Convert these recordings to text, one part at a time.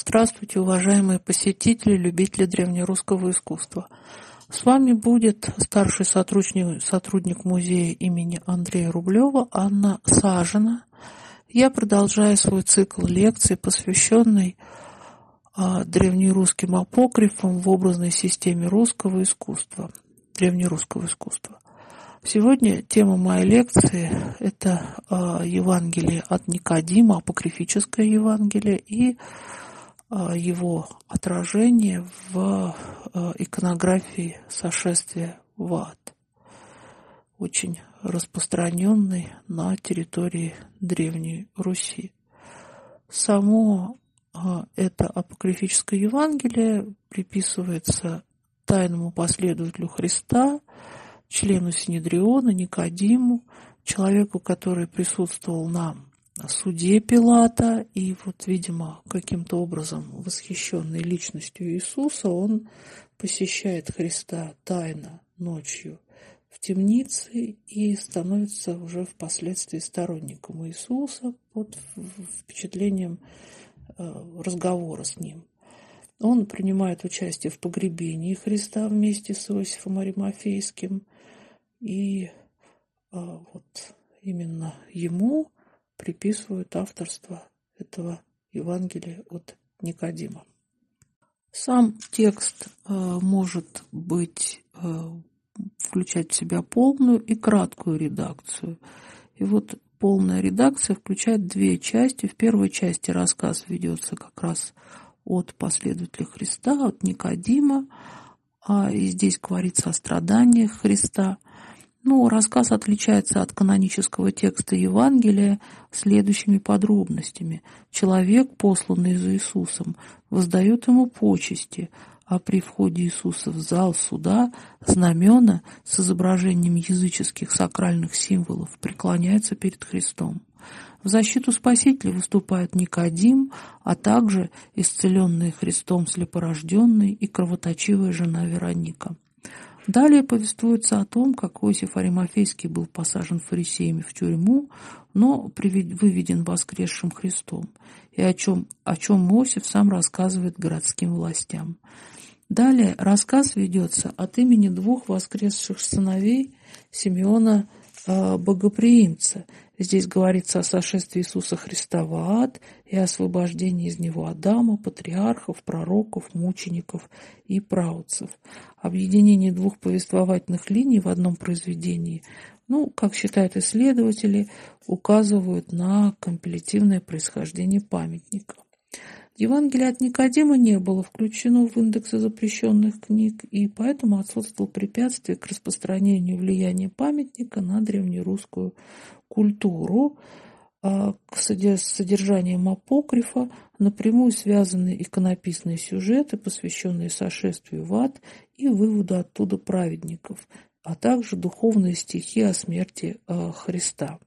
Здравствуйте, уважаемые посетители, любители древнерусского искусства. С вами будет старший сотрудник, сотрудник музея имени Андрея Рублева Анна Сажина. Я продолжаю свой цикл лекций, посвященный а, древнерусским апокрифам в образной системе русского искусства, древнерусского искусства. Сегодня тема моей лекции – это э, Евангелие от Никодима, апокрифическое Евангелие и его отражение в э, иконографии сошествия в ад, очень распространенный на территории Древней Руси. Само это апокрифическое Евангелие приписывается тайному последователю Христа – члену Синедриона, Никодиму, человеку, который присутствовал на суде Пилата, и вот, видимо, каким-то образом восхищенный личностью Иисуса, он посещает Христа тайно ночью в темнице и становится уже впоследствии сторонником Иисуса под впечатлением э, разговора с ним. Он принимает участие в погребении Христа вместе с Иосифом Аримафейским – и а, вот именно ему приписывают авторство этого Евангелия от Никодима. Сам текст а, может быть а, включать в себя полную и краткую редакцию. И вот полная редакция включает две части. В первой части рассказ ведется как раз от последователя Христа, от Никодима, а и здесь говорится о страданиях Христа. Ну, рассказ отличается от канонического текста Евангелия следующими подробностями. Человек, посланный за Иисусом, воздает ему почести, а при входе Иисуса в зал суда знамена с изображением языческих сакральных символов преклоняются перед Христом. В защиту Спасителя выступает Никодим, а также исцеленная Христом слепорожденная и кровоточивая жена Вероника – Далее повествуется о том, как Иосиф Аримафейский был посажен фарисеями в тюрьму, но выведен воскресшим Христом, и о чем, о чем Иосиф сам рассказывает городским властям. Далее рассказ ведется от имени двух воскресших сыновей Симеона э, Богоприимца – Здесь говорится о сошествии Иисуса Христа в ад и освобождении из него Адама, патриархов, пророков, мучеников и правцев. Объединение двух повествовательных линий в одном произведении, ну, как считают исследователи, указывают на компилятивное происхождение памятника. Евангелие от Никодима не было включено в индексы запрещенных книг, и поэтому отсутствовало препятствие к распространению влияния памятника на древнерусскую культуру, а, к содержанием апокрифа напрямую связаны иконописные сюжеты, посвященные сошествию в ад и выводу оттуда праведников, а также духовные стихи о смерти а, Христа.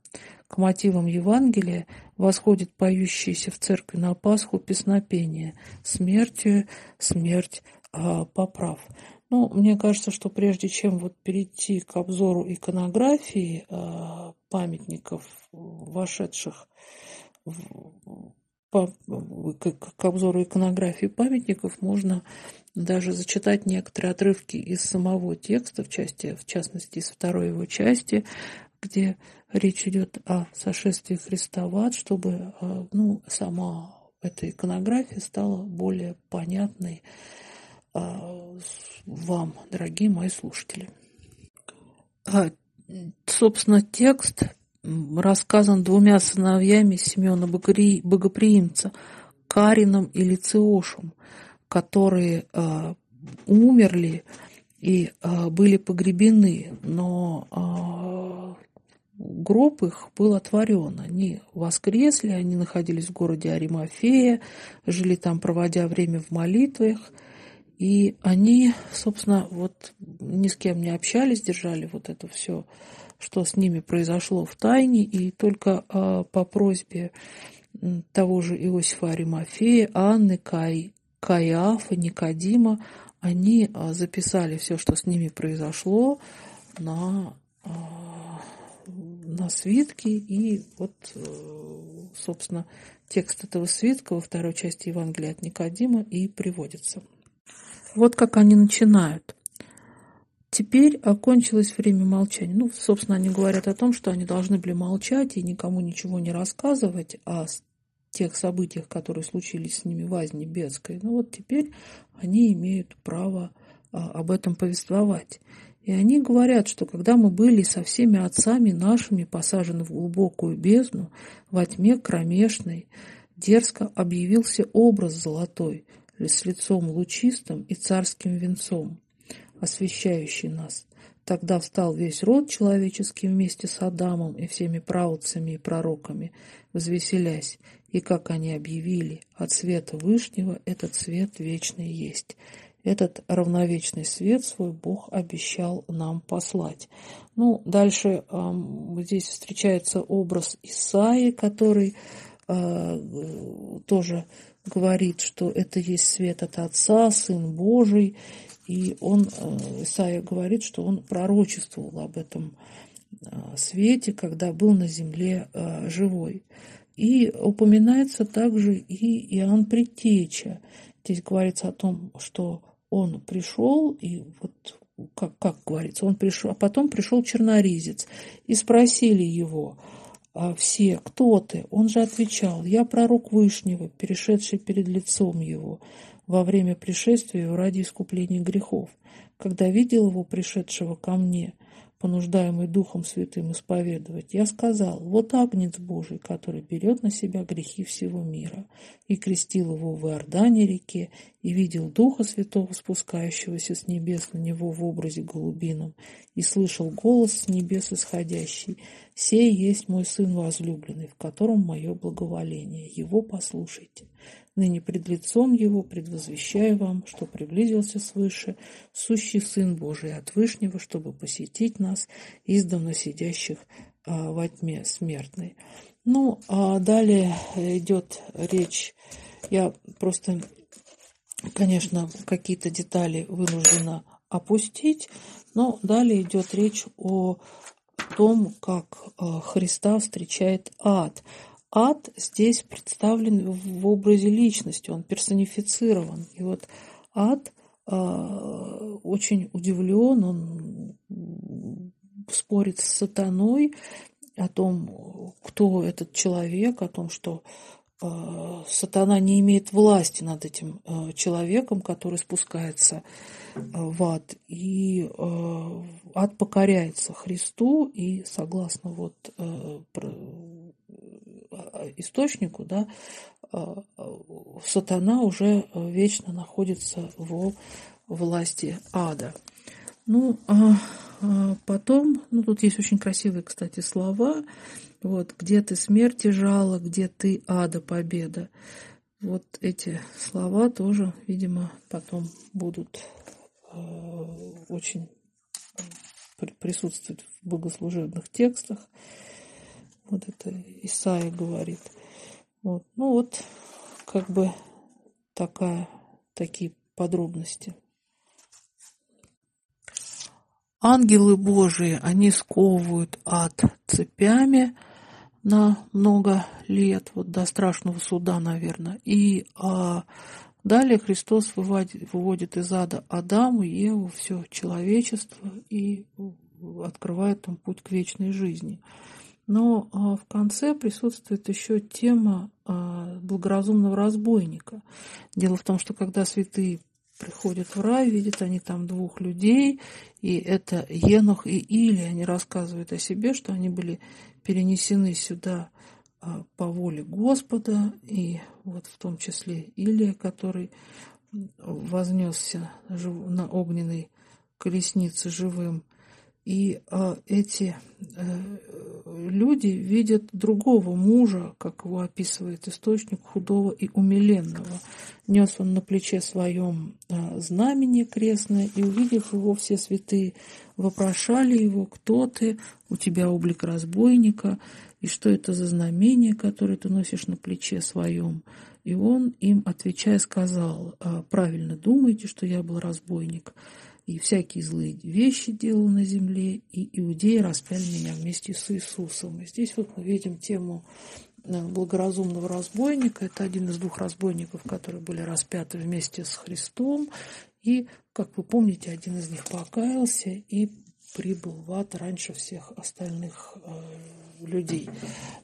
К мотивам Евангелия восходит поющиеся в церкви на Пасху песнопение «Смертью смерть а, поправ». Ну, мне кажется, что прежде чем вот перейти к обзору иконографии памятников, вошедших в, по, к, к обзору иконографии памятников, можно даже зачитать некоторые отрывки из самого текста, в части, в частности, из второй его части, где речь идет о сошествии Христа в ад, чтобы э, ну, сама эта иконография стала более понятной э, вам, дорогие мои слушатели. Собственно, текст рассказан двумя сыновьями Семена Богоприимца, Карином и Лициошем, которые э, умерли и э, были погребены, но гроб их был отворен. Они воскресли, они находились в городе Аримафея, жили там, проводя время в молитвах. И они, собственно, вот ни с кем не общались, держали вот это все, что с ними произошло в тайне. И только э, по просьбе того же Иосифа Аримафея, Анны, Кай, Каиафа, Никодима, они э, записали все, что с ними произошло на э, на свитке, и вот, собственно, текст этого свитка во второй части Евангелия от Никодима и приводится. Вот как они начинают. Теперь окончилось время молчания. Ну, собственно, они говорят о том, что они должны были молчать и никому ничего не рассказывать о тех событиях, которые случились с ними в Азне Бедской. Ну вот теперь они имеют право а, об этом повествовать. И они говорят, что когда мы были со всеми отцами нашими посажены в глубокую бездну, во тьме кромешной, дерзко объявился образ золотой, с лицом лучистым и царским венцом освящающий нас. Тогда встал весь род человеческий вместе с Адамом и всеми праотцами и пророками, возвеселясь, и, как они объявили, от света Вышнего этот свет вечный есть. Этот равновечный свет свой Бог обещал нам послать. Ну, дальше э, здесь встречается образ Исаи, который э, тоже говорит, что это есть свет от Отца, Сын Божий, и он, э, Исаия говорит, что он пророчествовал об этом э, свете, когда был на земле э, живой. И упоминается также и Иоанн Предтеча. Здесь говорится о том, что он пришел, и вот как, как говорится, он пришел, а потом пришел черноризец, и спросили его все, кто ты? Он же отвечал, я пророк Вышнего, перешедший перед лицом его во время пришествия его ради искупления грехов, когда видел его, пришедшего ко мне, понуждаемый Духом Святым исповедовать, я сказал, вот Агнец Божий, который берет на себя грехи всего мира, и крестил его в Иордане реке, и видел Духа Святого, спускающегося с небес на него в образе голубином, и слышал голос с небес исходящий, «Сей есть мой Сын возлюбленный, в котором мое благоволение, его послушайте». Ныне пред лицом его предвозвещаю вам, что приблизился свыше сущий Сын Божий от Вышнего, чтобы посетить нас, издавна сидящих а, во тьме смертной. Ну, а далее идет речь, я просто, конечно, какие-то детали вынуждена опустить, но далее идет речь о том, как а, Христа встречает ад ад здесь представлен в образе личности, он персонифицирован. И вот ад э, очень удивлен, он спорит с сатаной о том, кто этот человек, о том, что э, сатана не имеет власти над этим э, человеком, который спускается в ад. И ад покоряется Христу, и согласно вот источнику, да, сатана уже вечно находится в власти ада. Ну, а, а потом, ну, тут есть очень красивые, кстати, слова. Вот, где ты смерти жала, где ты ада победа. Вот эти слова тоже, видимо, потом будут э, очень присутствовать в богослужебных текстах. Вот это Исаия говорит. Вот. Ну вот, как бы такая, такие подробности. Ангелы Божии, они сковывают ад цепями на много лет, вот до страшного суда, наверное. И а, далее Христос выводит, выводит из ада Адаму, Еву, все человечество и открывает там путь к вечной жизни. Но а, в конце присутствует еще тема а, благоразумного разбойника. Дело в том, что когда святые приходят в рай, видят они там двух людей, и это Енох и Или, они рассказывают о себе, что они были перенесены сюда а, по воле Господа, и вот в том числе Илия, который вознесся на огненной колеснице живым, и э, эти э, люди видят другого мужа, как его описывает источник, худого и умиленного. Нес он на плече своем э, знамение крестное, и, увидев его, все святые вопрошали его, кто ты, у тебя облик разбойника, и что это за знамение, которое ты носишь на плече своем. И он им, отвечая, сказал, правильно думаете, что я был разбойник. И всякие злые вещи делал на земле, и иудеи распяли меня вместе с Иисусом. И здесь вот мы видим тему э, благоразумного разбойника. Это один из двух разбойников, которые были распяты вместе с Христом. И, как вы помните, один из них покаялся и прибыл в ад раньше всех остальных э, людей.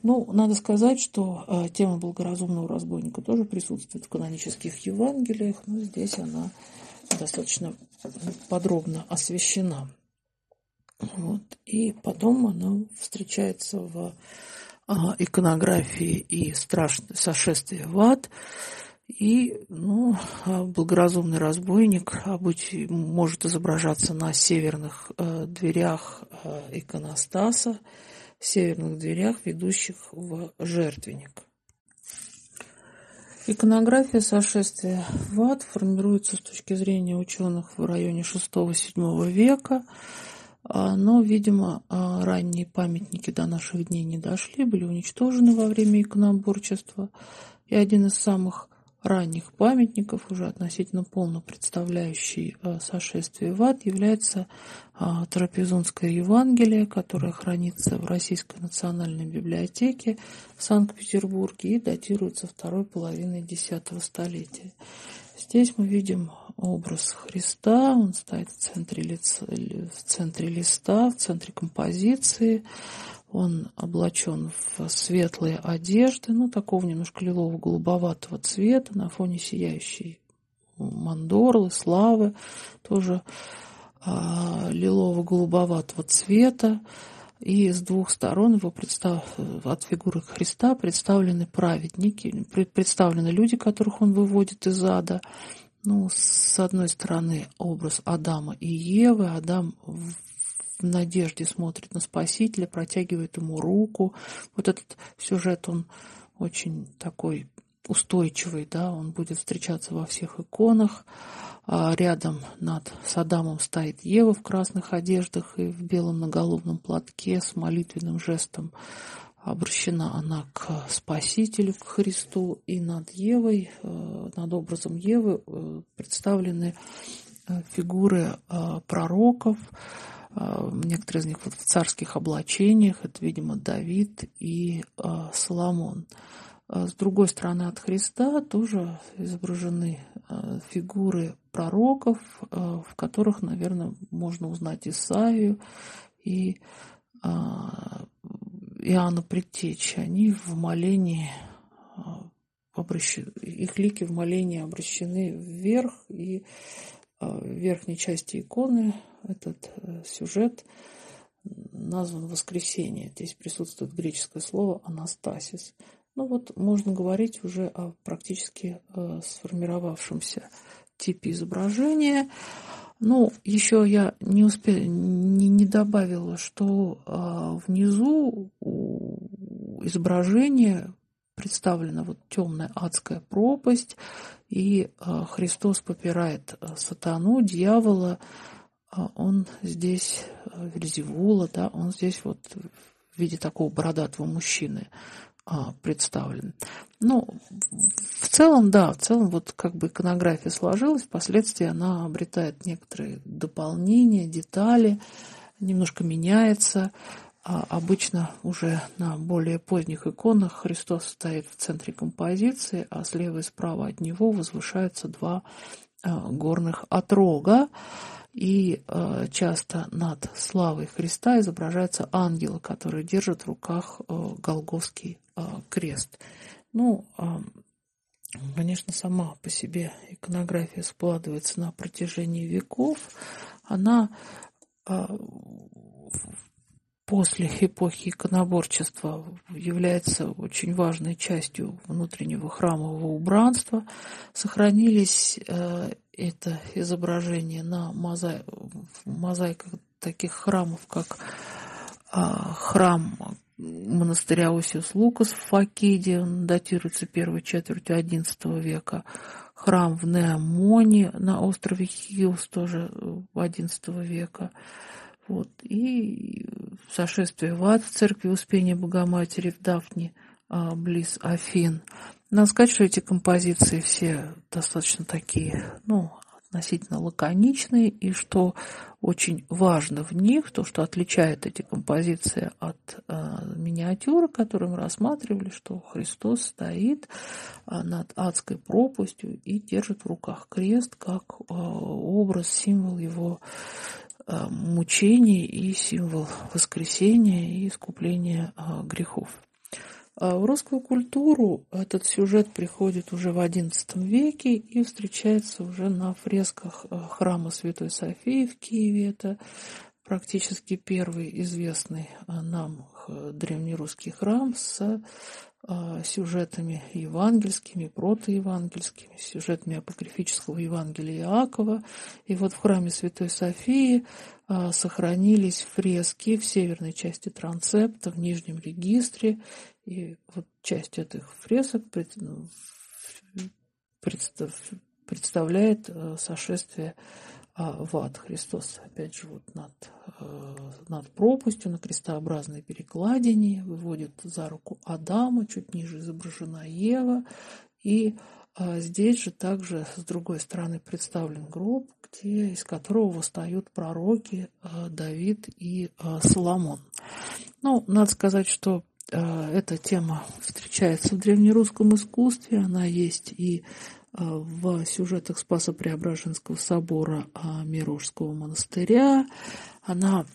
Ну, надо сказать, что э, тема благоразумного разбойника тоже присутствует в канонических Евангелиях, но здесь она достаточно подробно освещена. Вот. И потом она встречается в а, иконографии и страшное сошествие в ад. И, ну, а, благоразумный разбойник обуть, может изображаться на северных э, дверях э, иконостаса, северных дверях, ведущих в жертвенник. Иконография сошествия в ад формируется с точки зрения ученых в районе VI-VII века, а, но, видимо, а, ранние памятники до наших дней не дошли, были уничтожены во время иконоборчества. И один из самых ранних памятников, уже относительно полно представляющий э, сошествие в ад, является а, Трапезунское Евангелие, которое хранится в Российской национальной библиотеке в Санкт-Петербурге и датируется второй половиной X столетия. Здесь мы видим образ Христа, он стоит в центре, лица, в центре листа, в центре композиции. Он облачен в светлые одежды, ну, такого немножко лилово-голубоватого цвета на фоне сияющей мандорлы, славы, тоже а, лилово-голубоватого цвета. И с двух сторон его представ... от фигуры Христа представлены праведники, представлены люди, которых он выводит из ада. Ну, с одной стороны, образ Адама и Евы. Адам в надежде смотрит на Спасителя, протягивает ему руку. Вот этот сюжет, он очень такой устойчивый, да, он будет встречаться во всех иконах. А рядом над Садамом стоит Ева в красных одеждах и в белом наголовном платке с молитвенным жестом обращена она к Спасителю, к Христу, и над Евой, э, над образом Евы э, представлены э, фигуры пророков, некоторые из них в царских облачениях, это, видимо, Давид и Соломон. С другой стороны от Христа тоже изображены фигуры пророков, в которых, наверное, можно узнать Исаию и Иоанна Предтечи. Они в молении обращены, их лики в молении обращены вверх, и в верхней части иконы этот э, сюжет назван «Воскресение». Здесь присутствует греческое слово «анастасис». Ну вот можно говорить уже о практически э, сформировавшемся типе изображения. Ну, еще я не успела, не, не добавила, что э, внизу у изображения представлена вот темная адская пропасть, и э, Христос попирает э, сатану, дьявола, а он здесь, э, Вельзевула, да, он здесь вот в виде такого бородатого мужчины а, представлен. Ну, в целом, да, в целом вот как бы иконография сложилась, впоследствии она обретает некоторые дополнения, детали, немножко меняется. А обычно уже на более поздних иконах Христос стоит в центре композиции, а слева и справа от него возвышаются два а, горных отрога. И э, часто над славой Христа изображается ангел, который держит в руках э, Голговский э, крест. Ну, э, конечно, сама по себе иконография складывается на протяжении веков. Она э, после эпохи иконоборчества является очень важной частью внутреннего храмового убранства. Сохранились э, это изображение на мозаи... мозаиках таких храмов, как а, храм монастыря Осиус Лукас в Факиде, он датируется первой четвертью XI века, храм в Неомоне на острове Хиус тоже XI века, вот, и сошествие в ад в церкви Успения Богоматери в Дафне а, близ Афин – надо сказать, что эти композиции все достаточно такие, ну, относительно лаконичные, и что очень важно в них, то, что отличает эти композиции от э, миниатюры, которую мы рассматривали, что Христос стоит э, над адской пропастью и держит в руках крест как э, образ, символ его э, мучений и символ воскресения и искупления э, грехов. А в русскую культуру этот сюжет приходит уже в XI веке и встречается уже на фресках э, храма Святой Софии в Киеве. Это практически первый известный э, нам древнерусский храм с э, сюжетами евангельскими, протоевангельскими, сюжетами апокрифического Евангелия Иакова. И вот в храме Святой Софии сохранились фрески в северной части трансепта, в нижнем регистре и вот часть этих фресок ну, представляет э, сошествие а, в ад. Христос опять же вот над, э, над пропастью, на крестообразной перекладине, выводит за руку Адама, чуть ниже изображена Ева, и а, здесь же также с другой стороны представлен гроб, где, из которого восстают пророки э, Давид и Соломон. Ну, надо сказать, что Э, эта тема встречается в древнерусском искусстве, она есть и э, в сюжетах Спаса Преображенского собора а, Мирожского монастыря. Она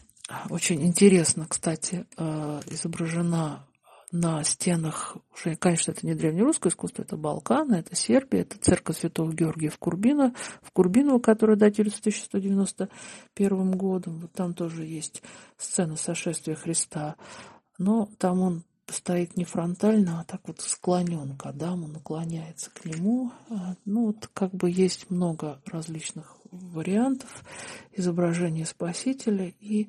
очень интересно, кстати, э, изображена на стенах, уже, конечно, это не древнерусское искусство, это Балканы, это Сербия, это церковь Святого Георгия в Курбино, в Курбиново, которая датируется 1191 годом. Вот там тоже есть сцена сошествия Христа но там он стоит не фронтально, а так вот склонен к Адаму, наклоняется к нему. А, ну, вот как бы есть много различных вариантов изображения Спасителя, и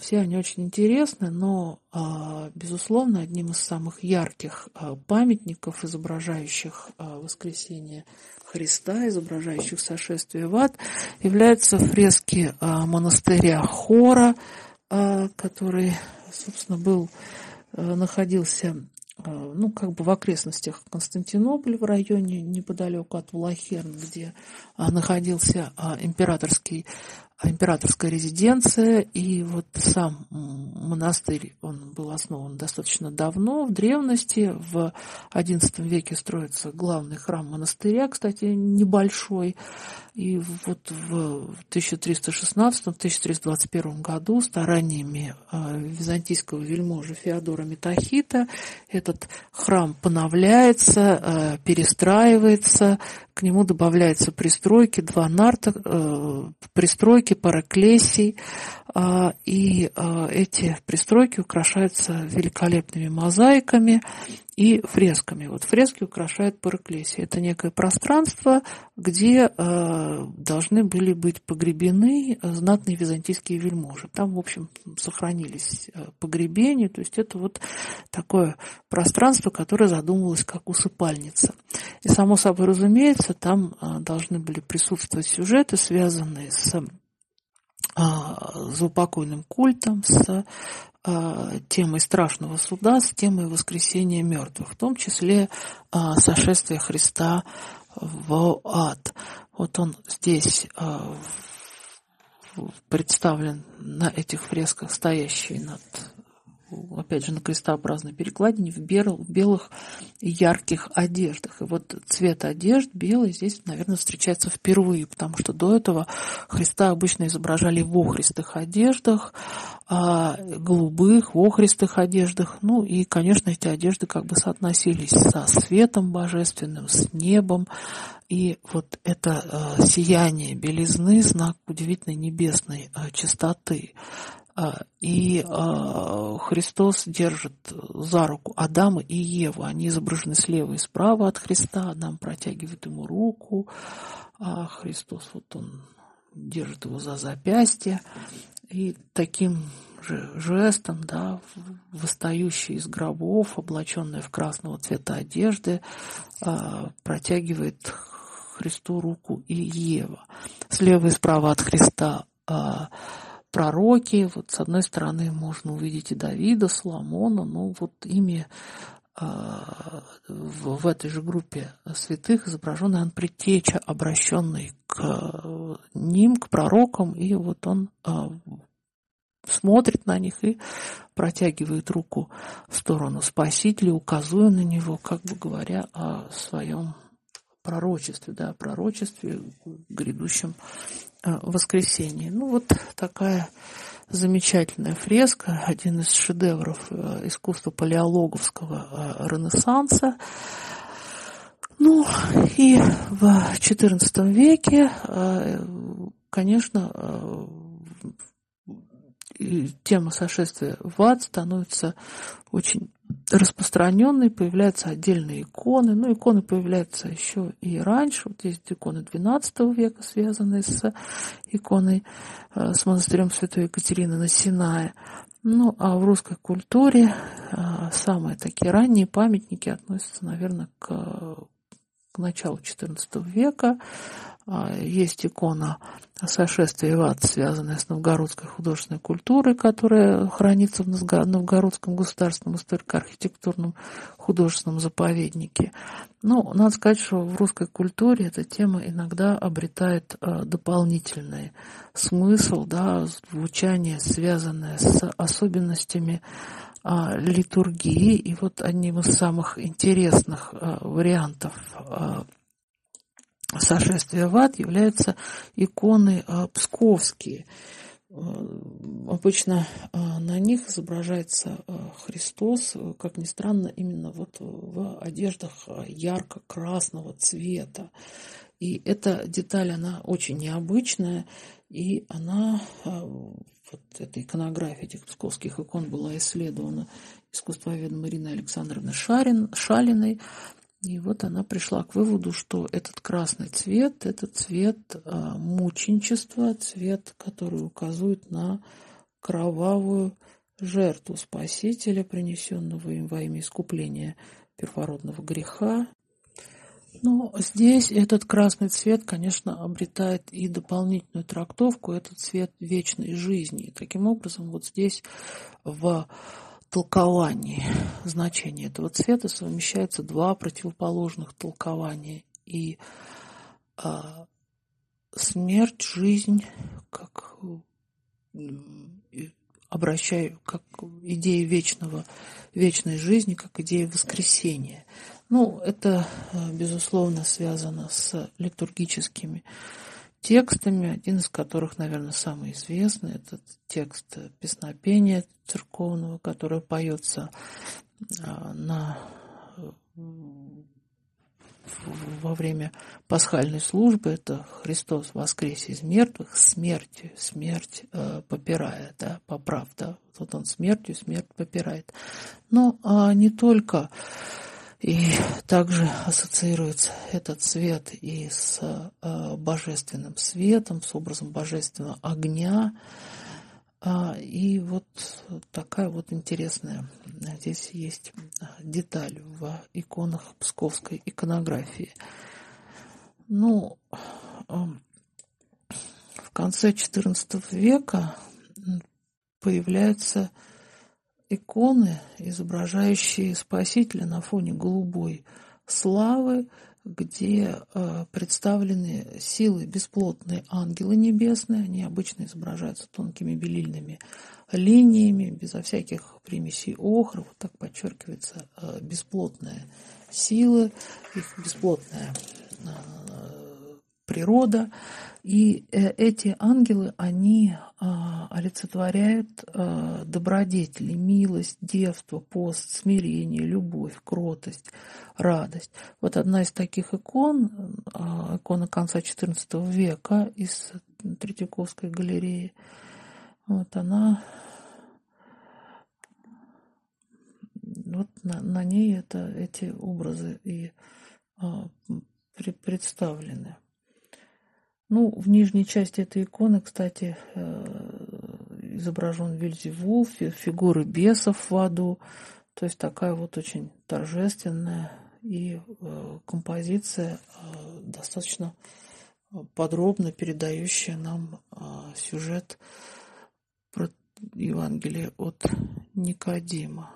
все они очень интересны, но, а, безусловно, одним из самых ярких а, памятников, изображающих воскресение Христа, изображающих сошествие в ад, являются фрески монастыря Хора, который собственно, был, находился э, ну, как бы в окрестностях Константинополя, в районе неподалеку от Влахерн, где а, находился императорский императорская резиденция, и вот сам монастырь, он был основан достаточно давно, в древности, в XI веке строится главный храм монастыря, кстати, небольшой, и вот в 1316-1321 году стараниями а, византийского вельможи Феодора Метахита этот храм поновляется, а, перестраивается, к нему добавляются пристройки, два нарта, э, пристройки, параклесий, а, и эти пристройки украшаются великолепными мозаиками, и фресками. Вот фрески украшают параклесия. Это некое пространство, где э, должны были быть погребены знатные византийские вельможи. Там, в общем, сохранились э, погребения, то есть это вот такое пространство, которое задумывалось как усыпальница. И, само собой разумеется, там э, должны были присутствовать сюжеты, связанные с заупокойным культом, с а, темой страшного суда с темой воскресения мертвых, в том числе а, сошествие Христа в ад. Вот он здесь а, представлен на этих фресках, стоящий над опять же, на крестообразной перекладине в, бел, в белых ярких одеждах. И вот цвет одежд белый здесь, наверное, встречается впервые, потому что до этого Христа обычно изображали в охристых одеждах, а, голубых, в охристых одеждах. Ну и, конечно, эти одежды как бы соотносились со светом божественным, с небом. И вот это э, сияние белизны, знак удивительной небесной э, чистоты. А, и а, Христос держит за руку Адама и Еву. Они изображены слева и справа от Христа. Адам протягивает ему руку, а Христос вот он держит его за запястье. И таким же жестом, да, восстающий из гробов, облаченный в красного цвета одежды, а, протягивает Христу руку и Ева. Слева и справа от Христа пророки. Вот с одной стороны можно увидеть и Давида, Соломона, но вот ими а, в, этой же группе святых изображен Иоанн Предтеча, обращенный к ним, к пророкам, и вот он смотрит на них и протягивает руку в сторону Спасителя, указывая на него, как бы говоря о своем пророчестве, да, пророчестве грядущем воскресении. Ну, вот такая замечательная фреска, один из шедевров э, искусства палеологовского э, ренессанса. Ну и в XIV веке, э, конечно, тема сошествия в ад становится очень распространенной, появляются отдельные иконы. Ну, иконы появляются еще и раньше. Вот есть иконы XII века, связанные с иконой, э, с монастырем Святой Екатерины на Синае. Ну, а в русской культуре э, самые такие ранние памятники относятся, наверное, к, к началу XIV века. А, есть икона сошествия в ад, связанная с новгородской художественной культурой, которая хранится в Новгородском государственном историко-архитектурном художественном заповеднике. Ну, надо сказать, что в русской культуре эта тема иногда обретает а, дополнительный смысл, да, звучание, связанное с особенностями литургии. И вот одним из самых интересных вариантов сошествия в ад являются иконы а, псковские. А, обычно а, на них изображается Христос, как ни странно, именно вот в одеждах ярко-красного цвета. И эта деталь, она очень необычная, и она, вот эта иконография этих псковских икон была исследована искусствоведом Мариной Александровной Шарин, Шалиной. И вот она пришла к выводу, что этот красный цвет – это цвет а, мученичества, цвет, который указывает на кровавую жертву Спасителя, принесенного им во имя искупления первородного греха. Но здесь этот красный цвет, конечно, обретает и дополнительную трактовку, это цвет вечной жизни. И таким образом, вот здесь в толковании значения этого цвета совмещаются два противоположных толкования. И а, смерть, жизнь, как обращаю как идея вечного, вечной жизни, как идея воскресения. Ну, это, безусловно, связано с литургическими текстами, один из которых, наверное, самый известный, это текст песнопения церковного, которое поется а, на во время пасхальной службы, это Христос воскресе из мертвых, смертью, смерть э, попирая, да, поправ, да, вот он смертью, смерть попирает. Но а не только и также ассоциируется этот цвет и с э, божественным светом, с образом божественного огня. А, и вот такая вот интересная здесь есть деталь в иконах псковской иконографии. Ну, в конце XIV века появляется иконы, изображающие Спасителя на фоне голубой славы, где э, представлены силы бесплотные ангелы небесные. Они обычно изображаются тонкими белильными линиями, безо всяких примесей охры. Вот так подчеркивается э, бесплотная сила, их бесплотная э, природа. И э, эти ангелы, они а, олицетворяют а, добродетели, милость, девство, пост, смирение, любовь, кротость, радость. Вот одна из таких икон, а, икона конца XIV века из Третьяковской галереи, вот она, вот на, на ней это, эти образы и представлены. Ну, в нижней части этой иконы, кстати, э, изображен Вильзевул, фигуры бесов в аду. То есть такая вот очень торжественная и э, композиция э, достаточно подробно передающая нам сюжет про Евангелие от Никодима.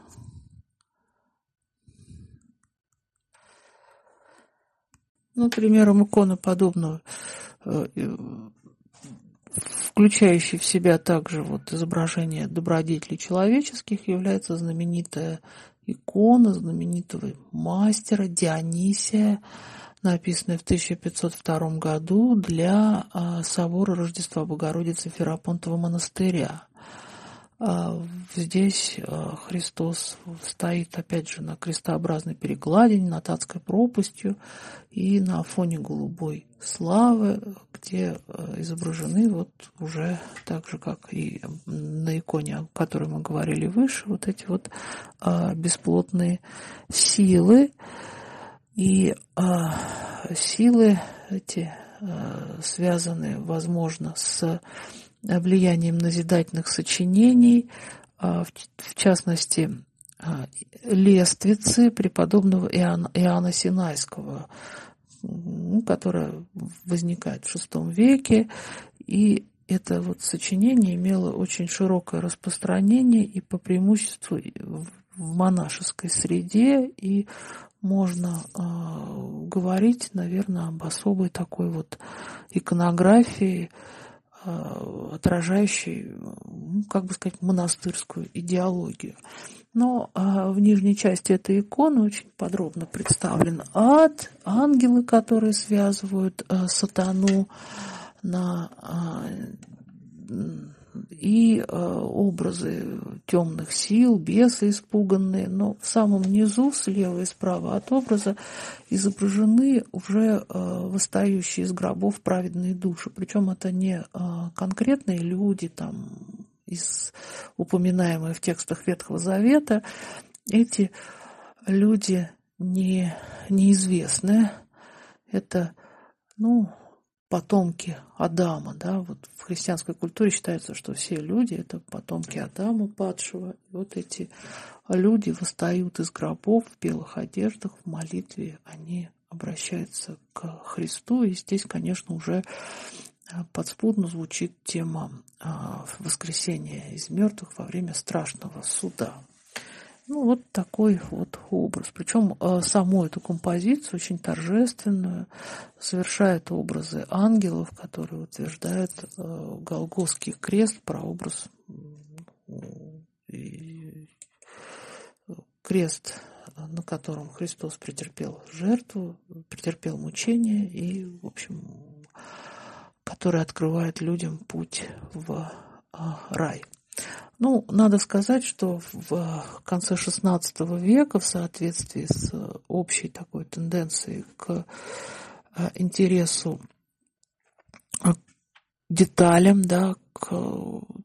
Ну, примером иконы подобного, э, включающей в себя также вот изображение добродетелей человеческих, является знаменитая икона знаменитого мастера Дионисия, написанная в 1502 году для а, собора Рождества Богородицы Ферапонтова монастыря. А, здесь а, Христос стоит, опять же, на крестообразной перекладине, над адской пропастью и на фоне голубой славы, где а, изображены вот уже так же, как и на иконе, о которой мы говорили выше, вот эти вот бесплотные силы. И силы эти связаны, возможно, с влиянием назидательных сочинений, а, в частности, а, лествицы преподобного Иоанна, Иоанна Синайского, которая возникает в VI веке, и это вот сочинение имело очень широкое распространение и по преимуществу в монашеской среде, и можно э, говорить, наверное, об особой такой вот иконографии, Э, отражающий, ну, как бы сказать, монастырскую идеологию. Но а, в нижней части этой иконы очень подробно представлен ад, ангелы, которые связывают а, сатану на и э, образы темных сил, бесы испуганные, но в самом низу, слева и справа от образа, изображены уже э, восстающие из гробов праведные души. Причем это не э, конкретные люди, там, из упоминаемые в текстах Ветхого Завета. Эти люди не, неизвестные. Это, ну, потомки Адама, да, вот в христианской культуре считается, что все люди это потомки Адама падшего. И вот эти люди восстают из гробов в белых одеждах в молитве, они обращаются к Христу, и здесь, конечно, уже а, подспудно звучит тема а, воскресения из мертвых во время страшного суда. Ну, вот такой вот образ. Причем э, саму эту композицию, очень торжественную, совершают образы ангелов, которые утверждают э, Голгофский крест, прообраз и крест, на котором Христос претерпел жертву, претерпел мучение и, в общем, который открывает людям путь в э, рай. Ну, надо сказать, что в конце XVI века, в соответствии с общей такой тенденцией к э, интересу к деталям, да, к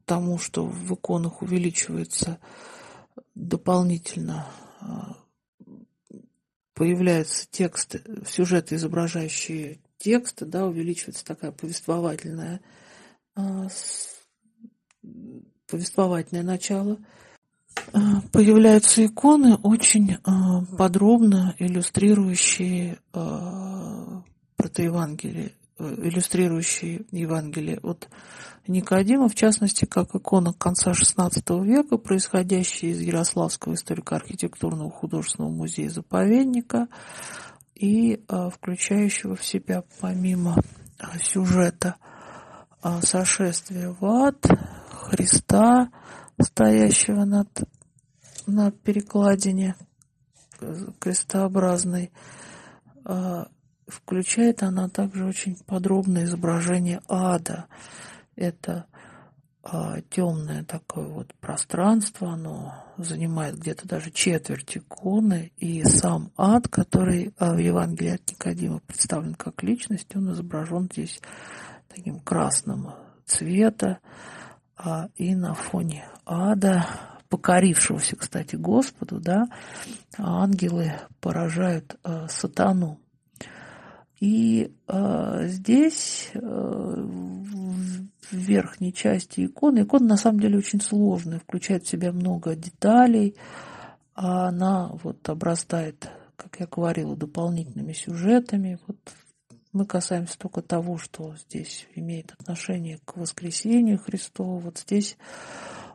тому, что в иконах увеличивается дополнительно э, появляются тексты, сюжеты, изображающие тексты, да, увеличивается такая повествовательная э, повествовательное начало. А, появляются иконы, очень а, подробно иллюстрирующие а, протоевангелие, э, иллюстрирующие Евангелие от Никодима, в частности, как икона конца XVI века, происходящая из Ярославского историко-архитектурного художественного музея-заповедника и включающего в себя, помимо сюжета сошествия в ад, Христа, стоящего над, на перекладине крестообразной. А, включает она также очень подробное изображение ада. Это а, темное такое вот пространство, оно занимает где-то даже четверть иконы, и сам ад, который а, в Евангелии от Никодима представлен как личность, он изображен здесь таким красным цвета, а, и на фоне ада, покорившегося, кстати, Господу, да, ангелы поражают а, сатану. И а, здесь а, в верхней части иконы, икона на самом деле очень сложная, включает в себя много деталей, она вот обрастает, как я говорила, дополнительными сюжетами. Вот мы касаемся только того, что здесь имеет отношение к воскресению Христова. Вот здесь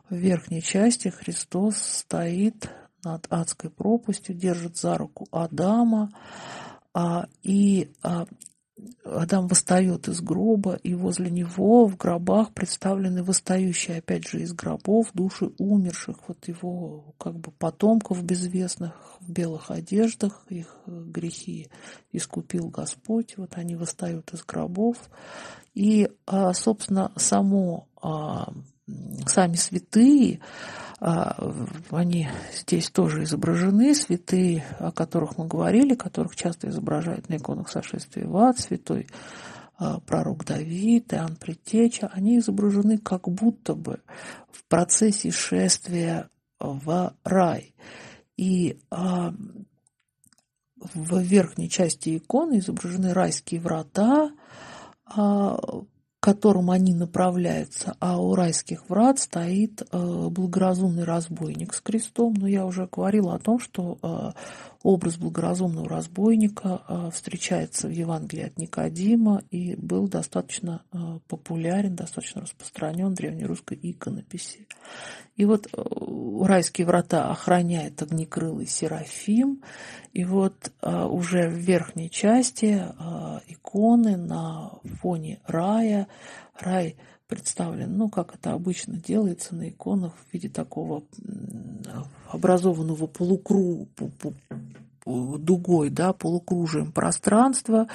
в верхней части Христос стоит над адской пропастью, держит за руку Адама, а, и а, Адам восстает из гроба, и возле него в гробах представлены восстающие, опять же, из гробов души умерших, вот его как бы потомков безвестных в белых одеждах, их грехи искупил Господь, вот они восстают из гробов. И, а, собственно, само, а, сами святые, а, они здесь тоже изображены, святые, о которых мы говорили, которых часто изображают на иконах сошествия в ад, святой а, пророк Давид, Иоанн Предтеча, они изображены как будто бы в процессе шествия в рай. И а, в верхней части иконы изображены райские врата, которым они направляются, а у райских врат стоит э, благоразумный разбойник с крестом. Но я уже говорила о том, что э, образ благоразумного разбойника э, встречается в Евангелии от Никодима и был достаточно популярен, достаточно распространен в древнерусской иконописи. И вот райские врата охраняет огнекрылый Серафим, и вот уже в верхней части иконы на фоне рая, рай представлен, ну, как это обычно делается на иконах в виде такого образованного полукруга, дугой, да, полукружием пространства,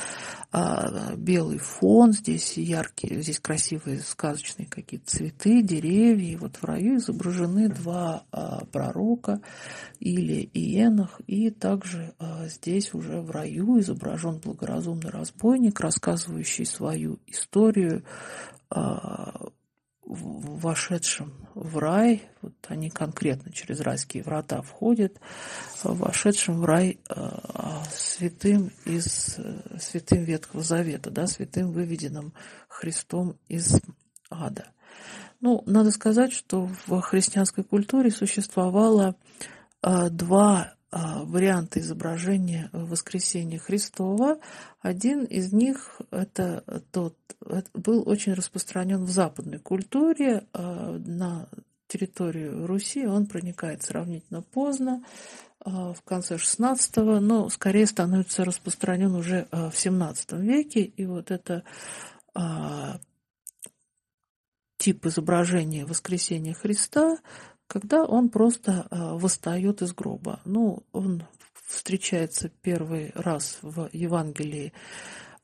а, белый фон, здесь яркие, здесь красивые сказочные какие-то цветы, деревья. И вот в раю изображены два а, пророка, или Иенах, и также а, здесь уже в раю изображен благоразумный разбойник, рассказывающий свою историю вошедшим в рай, вот они конкретно через райские врата входят, вошедшим в рай э, святым из святым Ветхого Завета, да, святым выведенным Христом из ада. Ну, надо сказать, что в христианской культуре существовало э, два варианты изображения воскресения Христова. Один из них это тот, был очень распространен в западной культуре. А, на территорию Руси он проникает сравнительно поздно, а, в конце XVI, но скорее становится распространен уже в XVII веке. И вот это тип изображения воскресения Христа когда он просто а, восстает из гроба. Ну, он встречается первый раз в Евангелии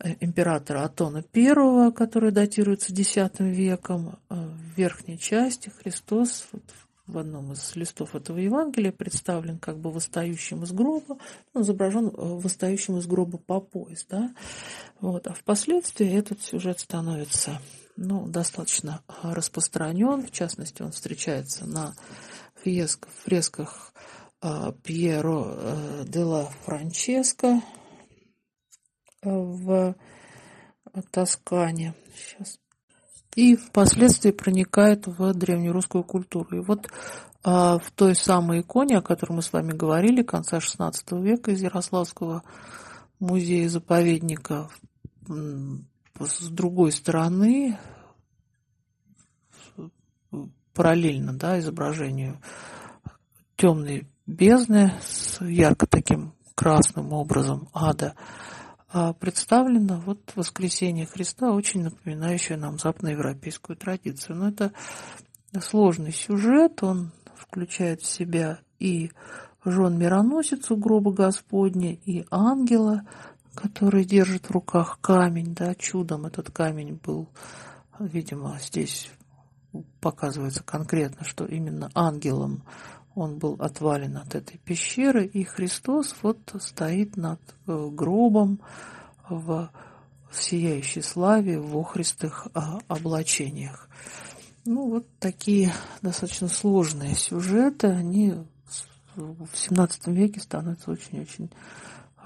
э, императора Атона I, который датируется X веком. Э, в верхней части Христос вот, в одном из листов этого Евангелия представлен как бы восстающим из гроба, он изображен э, восстающим из гроба по пояс. Да? Вот. А впоследствии этот сюжет становится ну, достаточно распространен. В частности, он встречается на фресках, фресках а, Пьеро э, де ла Франческо э, в Тоскане. Сейчас. И впоследствии проникает в древнерусскую культуру. И вот а, в той самой иконе, о которой мы с вами говорили, конца XVI века из Ярославского музея-заповедника с другой стороны, параллельно да, изображению темной бездны с ярко таким красным образом ада, а представлено вот воскресение Христа, очень напоминающее нам западноевропейскую традицию. Но это сложный сюжет, он включает в себя и жен мироносицу гроба Господня, и ангела, который держит в руках камень, да, чудом этот камень был, видимо, здесь показывается конкретно, что именно ангелом он был отвален от этой пещеры, и Христос вот стоит над э, гробом в сияющей славе, в охристых а, облачениях. Ну, вот такие достаточно сложные сюжеты, они в XVII веке становятся очень-очень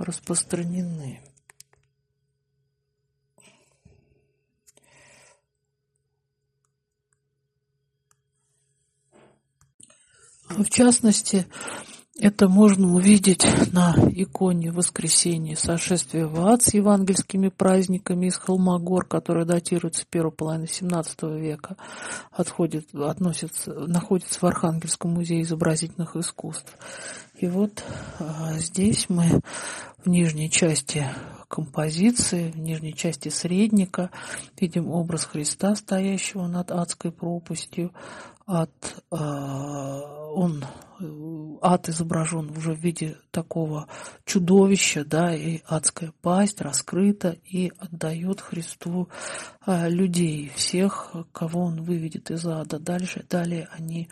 распространены. В частности, Это можно увидеть на иконе воскресения сошествия в ад с евангельскими праздниками из Холмогор, которые датируются первой половины XVII века, отходит, относится, находится в Архангельском музее изобразительных искусств. И вот а, здесь мы в нижней части композиции, в нижней части средника видим образ Христа, стоящего над адской пропастью, ад, он, ад изображен уже в виде такого чудовища, да, и адская пасть раскрыта и отдает Христу а, людей, всех, кого он выведет из ада. Дальше, далее они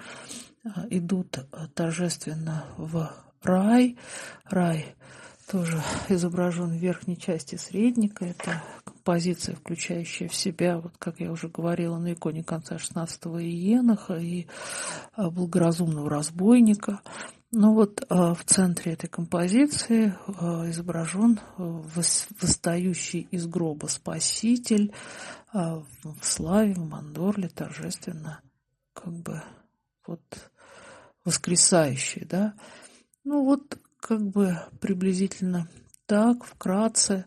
идут торжественно в рай. Рай тоже изображен в верхней части средника. Это композиция, включающая в себя, вот как я уже говорила, на иконе конца XVI Иеноха и а, благоразумного разбойника. Но вот а, в центре этой композиции а, изображен восстающий из гроба Спаситель в славе, в мандорле торжественно как бы вот воскресающий, да. Ну вот как бы приблизительно так, вкратце,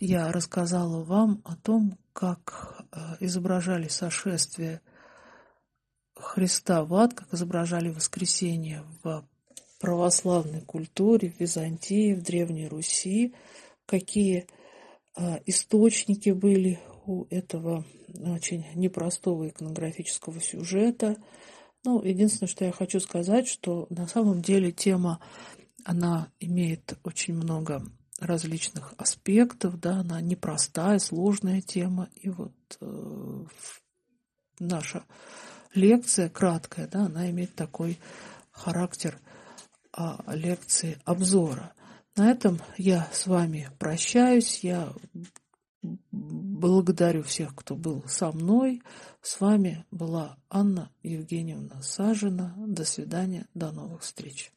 я рассказала вам о том, как а, изображали сошествие Христа в ад, как изображали воскресение в православной культуре, в Византии, в Древней Руси, какие а, источники были у этого очень непростого иконографического сюжета – ну, единственное, что я хочу сказать, что на самом деле тема, она имеет очень много различных аспектов, да, она непростая, сложная тема. И вот э, наша лекция краткая, да, она имеет такой характер э, лекции обзора. На этом я с вами прощаюсь. Я Благодарю всех, кто был со мной. С вами была Анна Евгеньевна Сажина. До свидания, до новых встреч.